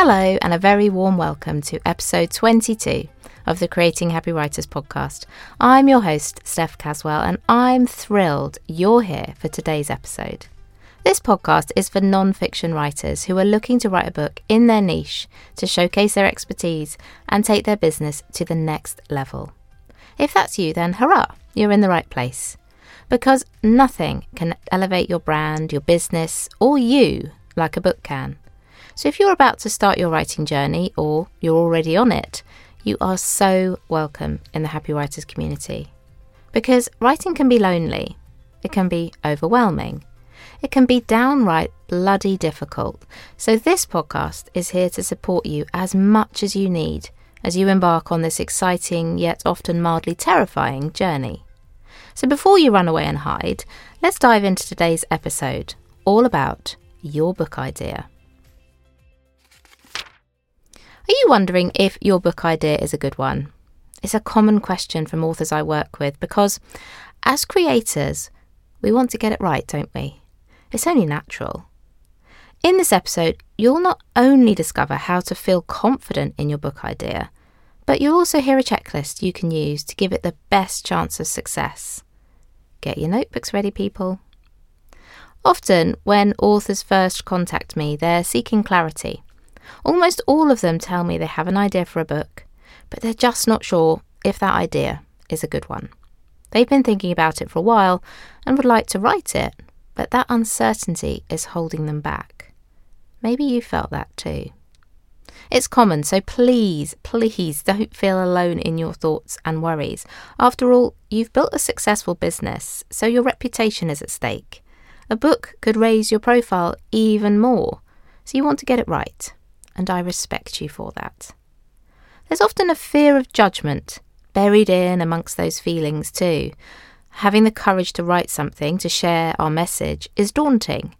Hello, and a very warm welcome to episode 22 of the Creating Happy Writers podcast. I'm your host, Steph Caswell, and I'm thrilled you're here for today's episode. This podcast is for non fiction writers who are looking to write a book in their niche to showcase their expertise and take their business to the next level. If that's you, then hurrah, you're in the right place. Because nothing can elevate your brand, your business, or you like a book can. So if you're about to start your writing journey or you're already on it, you are so welcome in the Happy Writers community. Because writing can be lonely, it can be overwhelming, it can be downright bloody difficult. So this podcast is here to support you as much as you need as you embark on this exciting yet often mildly terrifying journey. So before you run away and hide, let's dive into today's episode all about your book idea. Are you wondering if your book idea is a good one? It's a common question from authors I work with because, as creators, we want to get it right, don't we? It's only natural. In this episode, you'll not only discover how to feel confident in your book idea, but you'll also hear a checklist you can use to give it the best chance of success. Get your notebooks ready, people. Often, when authors first contact me, they're seeking clarity. Almost all of them tell me they have an idea for a book, but they're just not sure if that idea is a good one. They've been thinking about it for a while and would like to write it, but that uncertainty is holding them back. Maybe you felt that too. It's common, so please, please don't feel alone in your thoughts and worries. After all, you've built a successful business, so your reputation is at stake. A book could raise your profile even more, so you want to get it right and I respect you for that. There's often a fear of judgment buried in amongst those feelings, too. Having the courage to write something, to share our message, is daunting.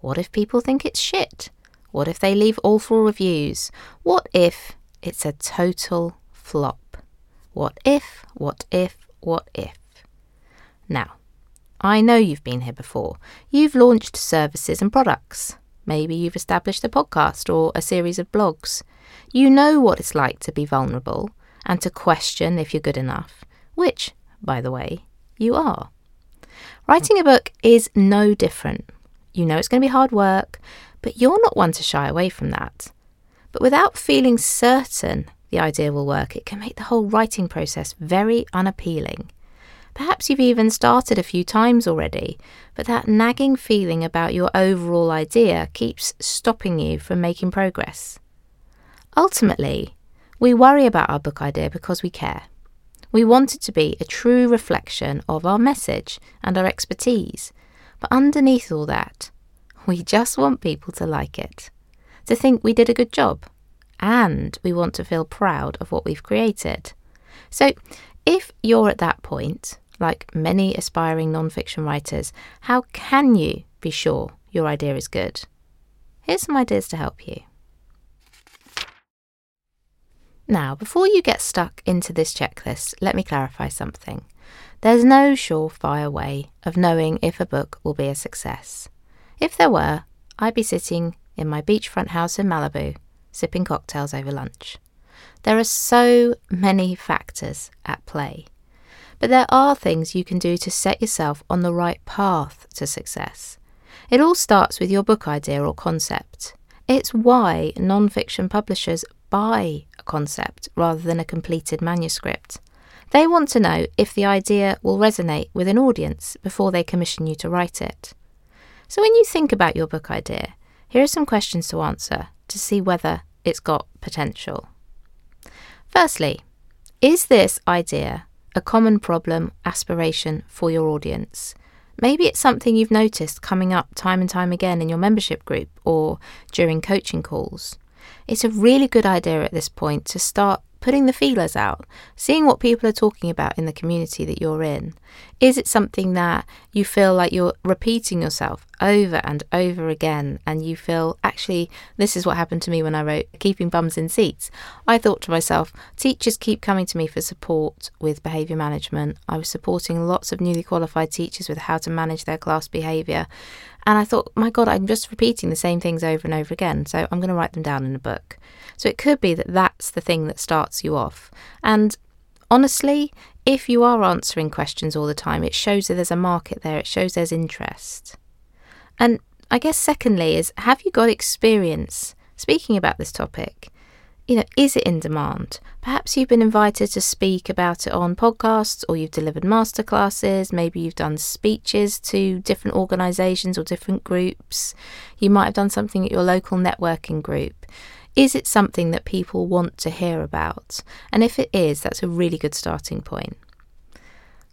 What if people think it's shit? What if they leave awful reviews? What if it's a total flop? What if, what if, what if? Now, I know you've been here before. You've launched services and products. Maybe you've established a podcast or a series of blogs. You know what it's like to be vulnerable and to question if you're good enough, which, by the way, you are. Writing a book is no different. You know it's going to be hard work, but you're not one to shy away from that. But without feeling certain the idea will work, it can make the whole writing process very unappealing. Perhaps you've even started a few times already, but that nagging feeling about your overall idea keeps stopping you from making progress. Ultimately, we worry about our book idea because we care. We want it to be a true reflection of our message and our expertise. But underneath all that, we just want people to like it, to think we did a good job, and we want to feel proud of what we've created. So, if you're at that point, like many aspiring non-fiction writers, how can you be sure your idea is good? Here's some ideas to help you. Now, before you get stuck into this checklist, let me clarify something. There's no surefire way of knowing if a book will be a success. If there were, I'd be sitting in my beachfront house in Malibu, sipping cocktails over lunch. There are so many factors at play. But there are things you can do to set yourself on the right path to success. It all starts with your book idea or concept. It's why non fiction publishers buy a concept rather than a completed manuscript. They want to know if the idea will resonate with an audience before they commission you to write it. So, when you think about your book idea, here are some questions to answer to see whether it's got potential. Firstly, is this idea a common problem, aspiration for your audience. Maybe it's something you've noticed coming up time and time again in your membership group or during coaching calls. It's a really good idea at this point to start putting the feelers out, seeing what people are talking about in the community that you're in. Is it something that you feel like you're repeating yourself over and over again, and you feel actually, this is what happened to me when I wrote Keeping Bums in Seats? I thought to myself, teachers keep coming to me for support with behaviour management. I was supporting lots of newly qualified teachers with how to manage their class behaviour. And I thought, my God, I'm just repeating the same things over and over again. So I'm going to write them down in a book. So it could be that that's the thing that starts you off. And honestly, if you are answering questions all the time, it shows that there's a market there, it shows there's interest. And I guess, secondly, is have you got experience speaking about this topic? you know, is it in demand? Perhaps you've been invited to speak about it on podcasts or you've delivered masterclasses, maybe you've done speeches to different organisations or different groups. You might have done something at your local networking group. Is it something that people want to hear about? And if it is, that's a really good starting point.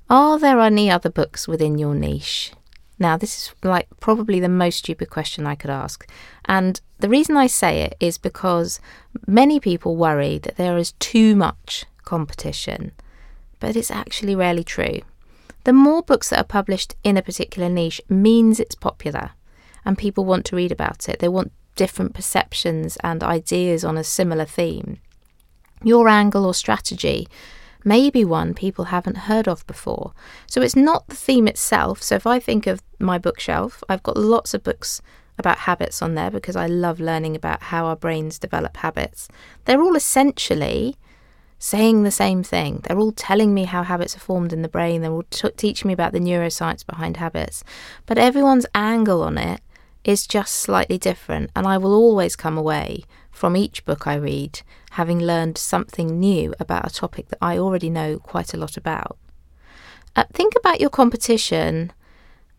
Are there any other books within your niche? Now, this is like probably the most stupid question I could ask. And the reason I say it is because many people worry that there is too much competition, but it's actually rarely true. The more books that are published in a particular niche means it's popular and people want to read about it. They want different perceptions and ideas on a similar theme. Your angle or strategy may be one people haven't heard of before. So it's not the theme itself. So if I think of my bookshelf, I've got lots of books about habits on there because I love learning about how our brains develop habits. They're all essentially saying the same thing. They're all telling me how habits are formed in the brain. They're all t- teaching me about the neuroscience behind habits. But everyone's angle on it is just slightly different. And I will always come away from each book I read having learned something new about a topic that I already know quite a lot about. Uh, think about your competition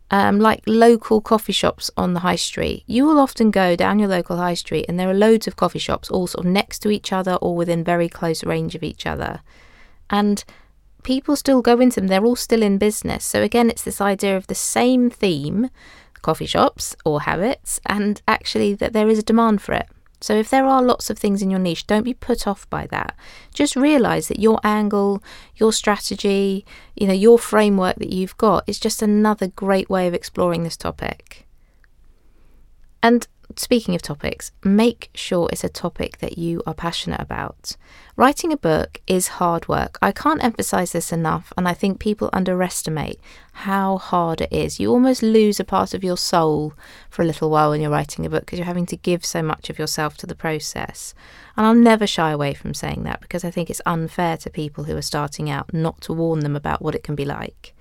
um, like local coffee shops on the high street. You will often go down your local high street and there are loads of coffee shops all sort of next to each other or within very close range of each other. And people still go into them, they're all still in business. So, again, it's this idea of the same theme coffee shops or habits, and actually that there is a demand for it. So, if there are lots of things in your niche, don't be put off by that. Just realize that your angle, your strategy, you know, your framework that you've got is just another great way of exploring this topic. And speaking of topics, make sure it's a topic that you are passionate about. Writing a book is hard work. I can't emphasize this enough, and I think people underestimate how hard it is. You almost lose a part of your soul for a little while when you're writing a book because you're having to give so much of yourself to the process. And I'll never shy away from saying that because I think it's unfair to people who are starting out not to warn them about what it can be like.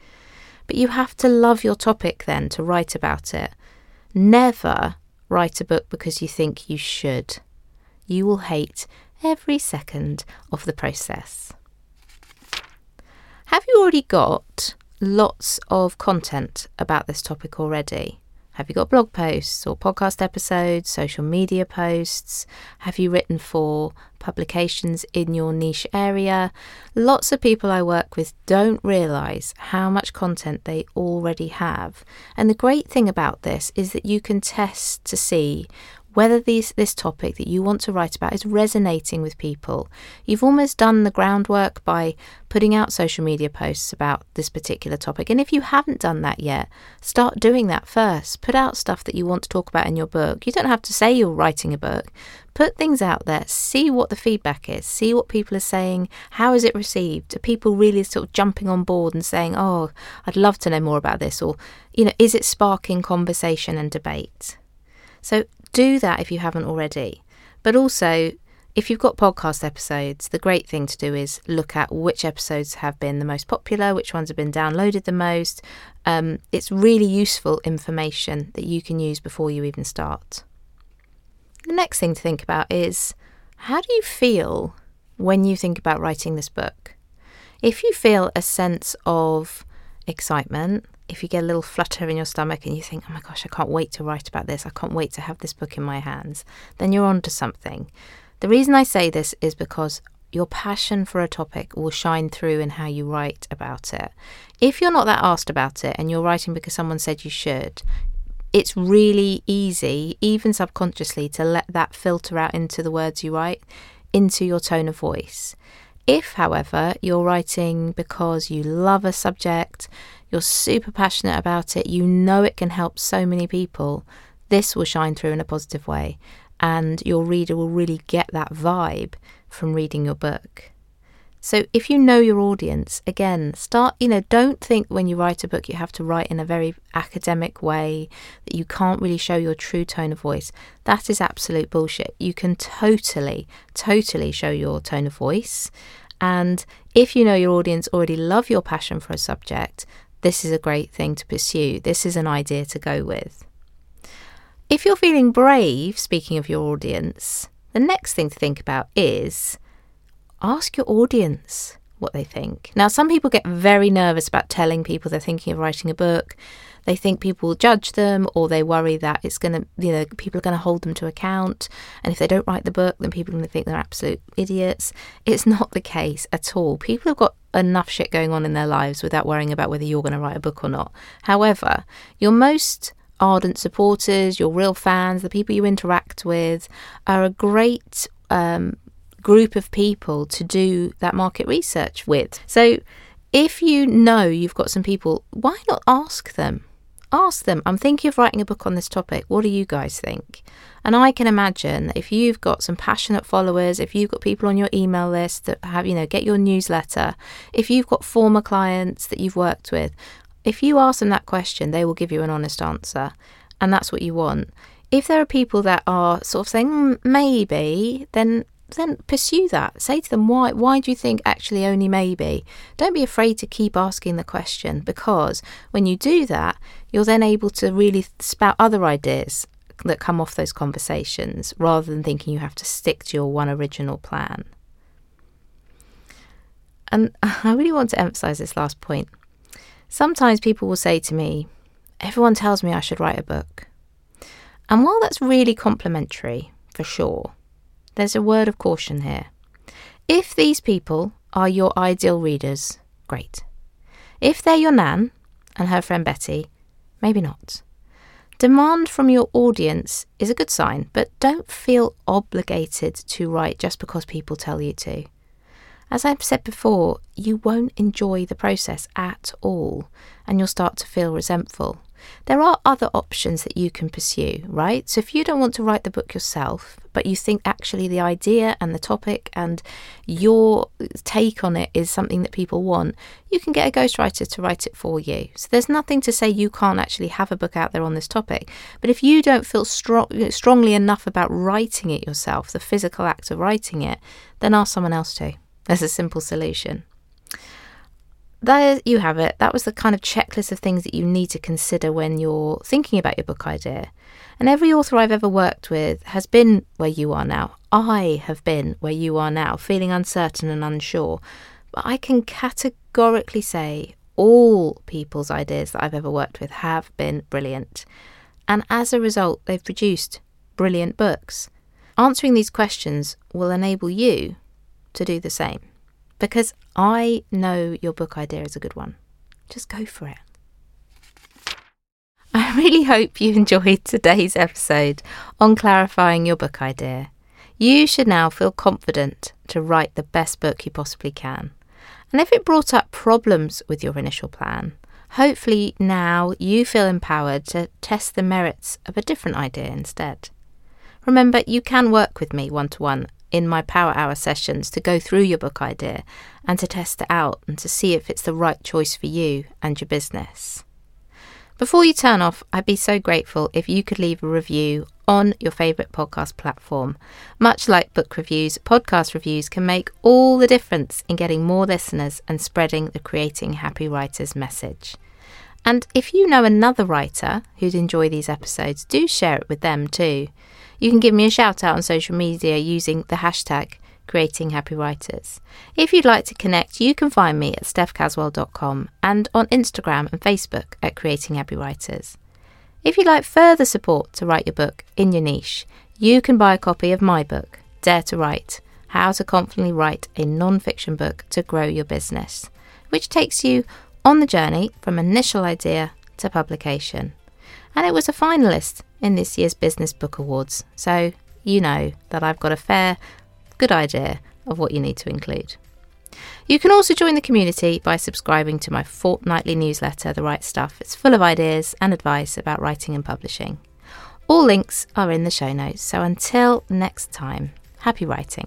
But you have to love your topic then to write about it. Never write a book because you think you should. You will hate every second of the process. Have you already got lots of content about this topic already? Have you got blog posts or podcast episodes, social media posts? Have you written for publications in your niche area? Lots of people I work with don't realise how much content they already have. And the great thing about this is that you can test to see whether these, this topic that you want to write about is resonating with people. You've almost done the groundwork by putting out social media posts about this particular topic. And if you haven't done that yet, start doing that first. Put out stuff that you want to talk about in your book. You don't have to say you're writing a book. Put things out there, see what the feedback is, see what people are saying, how is it received? Are people really sort of jumping on board and saying, oh, I'd love to know more about this? Or, you know, is it sparking conversation and debate? So do that if you haven't already. But also, if you've got podcast episodes, the great thing to do is look at which episodes have been the most popular, which ones have been downloaded the most. Um, it's really useful information that you can use before you even start. The next thing to think about is how do you feel when you think about writing this book? If you feel a sense of excitement, if you get a little flutter in your stomach and you think, oh my gosh, I can't wait to write about this, I can't wait to have this book in my hands, then you're onto something. The reason I say this is because your passion for a topic will shine through in how you write about it. If you're not that asked about it and you're writing because someone said you should, it's really easy, even subconsciously, to let that filter out into the words you write into your tone of voice. If, however, you're writing because you love a subject, you're super passionate about it, you know it can help so many people, this will shine through in a positive way, and your reader will really get that vibe from reading your book. So if you know your audience, again, start, you know, don't think when you write a book you have to write in a very academic way, that you can't really show your true tone of voice. That is absolute bullshit. You can totally, totally show your tone of voice. And if you know your audience already love your passion for a subject, this is a great thing to pursue. This is an idea to go with. If you're feeling brave, speaking of your audience, the next thing to think about is ask your audience what they think. Now, some people get very nervous about telling people they're thinking of writing a book. They think people will judge them, or they worry that it's going to, you know, people are going to hold them to account. And if they don't write the book, then people are going to think they're absolute idiots. It's not the case at all. People have got enough shit going on in their lives without worrying about whether you're going to write a book or not. However, your most ardent supporters, your real fans, the people you interact with, are a great um, group of people to do that market research with. So if you know you've got some people, why not ask them? Ask them, I'm thinking of writing a book on this topic. What do you guys think? And I can imagine that if you've got some passionate followers, if you've got people on your email list that have, you know, get your newsletter, if you've got former clients that you've worked with, if you ask them that question, they will give you an honest answer. And that's what you want. If there are people that are sort of saying, mm, maybe, then then pursue that. Say to them, why, why do you think actually only maybe? Don't be afraid to keep asking the question because when you do that, you're then able to really spout other ideas that come off those conversations rather than thinking you have to stick to your one original plan. And I really want to emphasize this last point. Sometimes people will say to me, Everyone tells me I should write a book. And while that's really complimentary, for sure, there's a word of caution here. If these people are your ideal readers, great. If they're your Nan and her friend Betty, maybe not. Demand from your audience is a good sign, but don't feel obligated to write just because people tell you to. As I've said before, you won't enjoy the process at all and you'll start to feel resentful. There are other options that you can pursue, right? So if you don't want to write the book yourself, but you think actually the idea and the topic and your take on it is something that people want, you can get a ghostwriter to write it for you. So there's nothing to say you can't actually have a book out there on this topic. But if you don't feel strong, strongly enough about writing it yourself, the physical act of writing it, then ask someone else to. There's a simple solution there you have it. That was the kind of checklist of things that you need to consider when you're thinking about your book idea. And every author I've ever worked with has been where you are now. I have been where you are now, feeling uncertain and unsure. But I can categorically say all people's ideas that I've ever worked with have been brilliant. And as a result, they've produced brilliant books. Answering these questions will enable you to do the same because I know your book idea is a good one. Just go for it. I really hope you enjoyed today's episode on clarifying your book idea. You should now feel confident to write the best book you possibly can. And if it brought up problems with your initial plan, hopefully now you feel empowered to test the merits of a different idea instead. Remember, you can work with me one to one in my Power Hour sessions to go through your book idea and to test it out and to see if it's the right choice for you and your business. Before you turn off, I'd be so grateful if you could leave a review on your favourite podcast platform. Much like book reviews, podcast reviews can make all the difference in getting more listeners and spreading the Creating Happy Writers message. And if you know another writer who'd enjoy these episodes, do share it with them too. You can give me a shout out on social media using the hashtag creating happy writers. If you'd like to connect, you can find me at stephcaswell.com and on Instagram and Facebook at creating happy writers. If you'd like further support to write your book in your niche, you can buy a copy of my book, Dare to Write How to Confidently Write a Non Fiction Book to Grow Your Business, which takes you on the journey from initial idea to publication and it was a finalist in this year's Business Book Awards. So you know that I've got a fair good idea of what you need to include. You can also join the community by subscribing to my fortnightly newsletter, The Write Stuff. It's full of ideas and advice about writing and publishing. All links are in the show notes, so until next time, happy writing.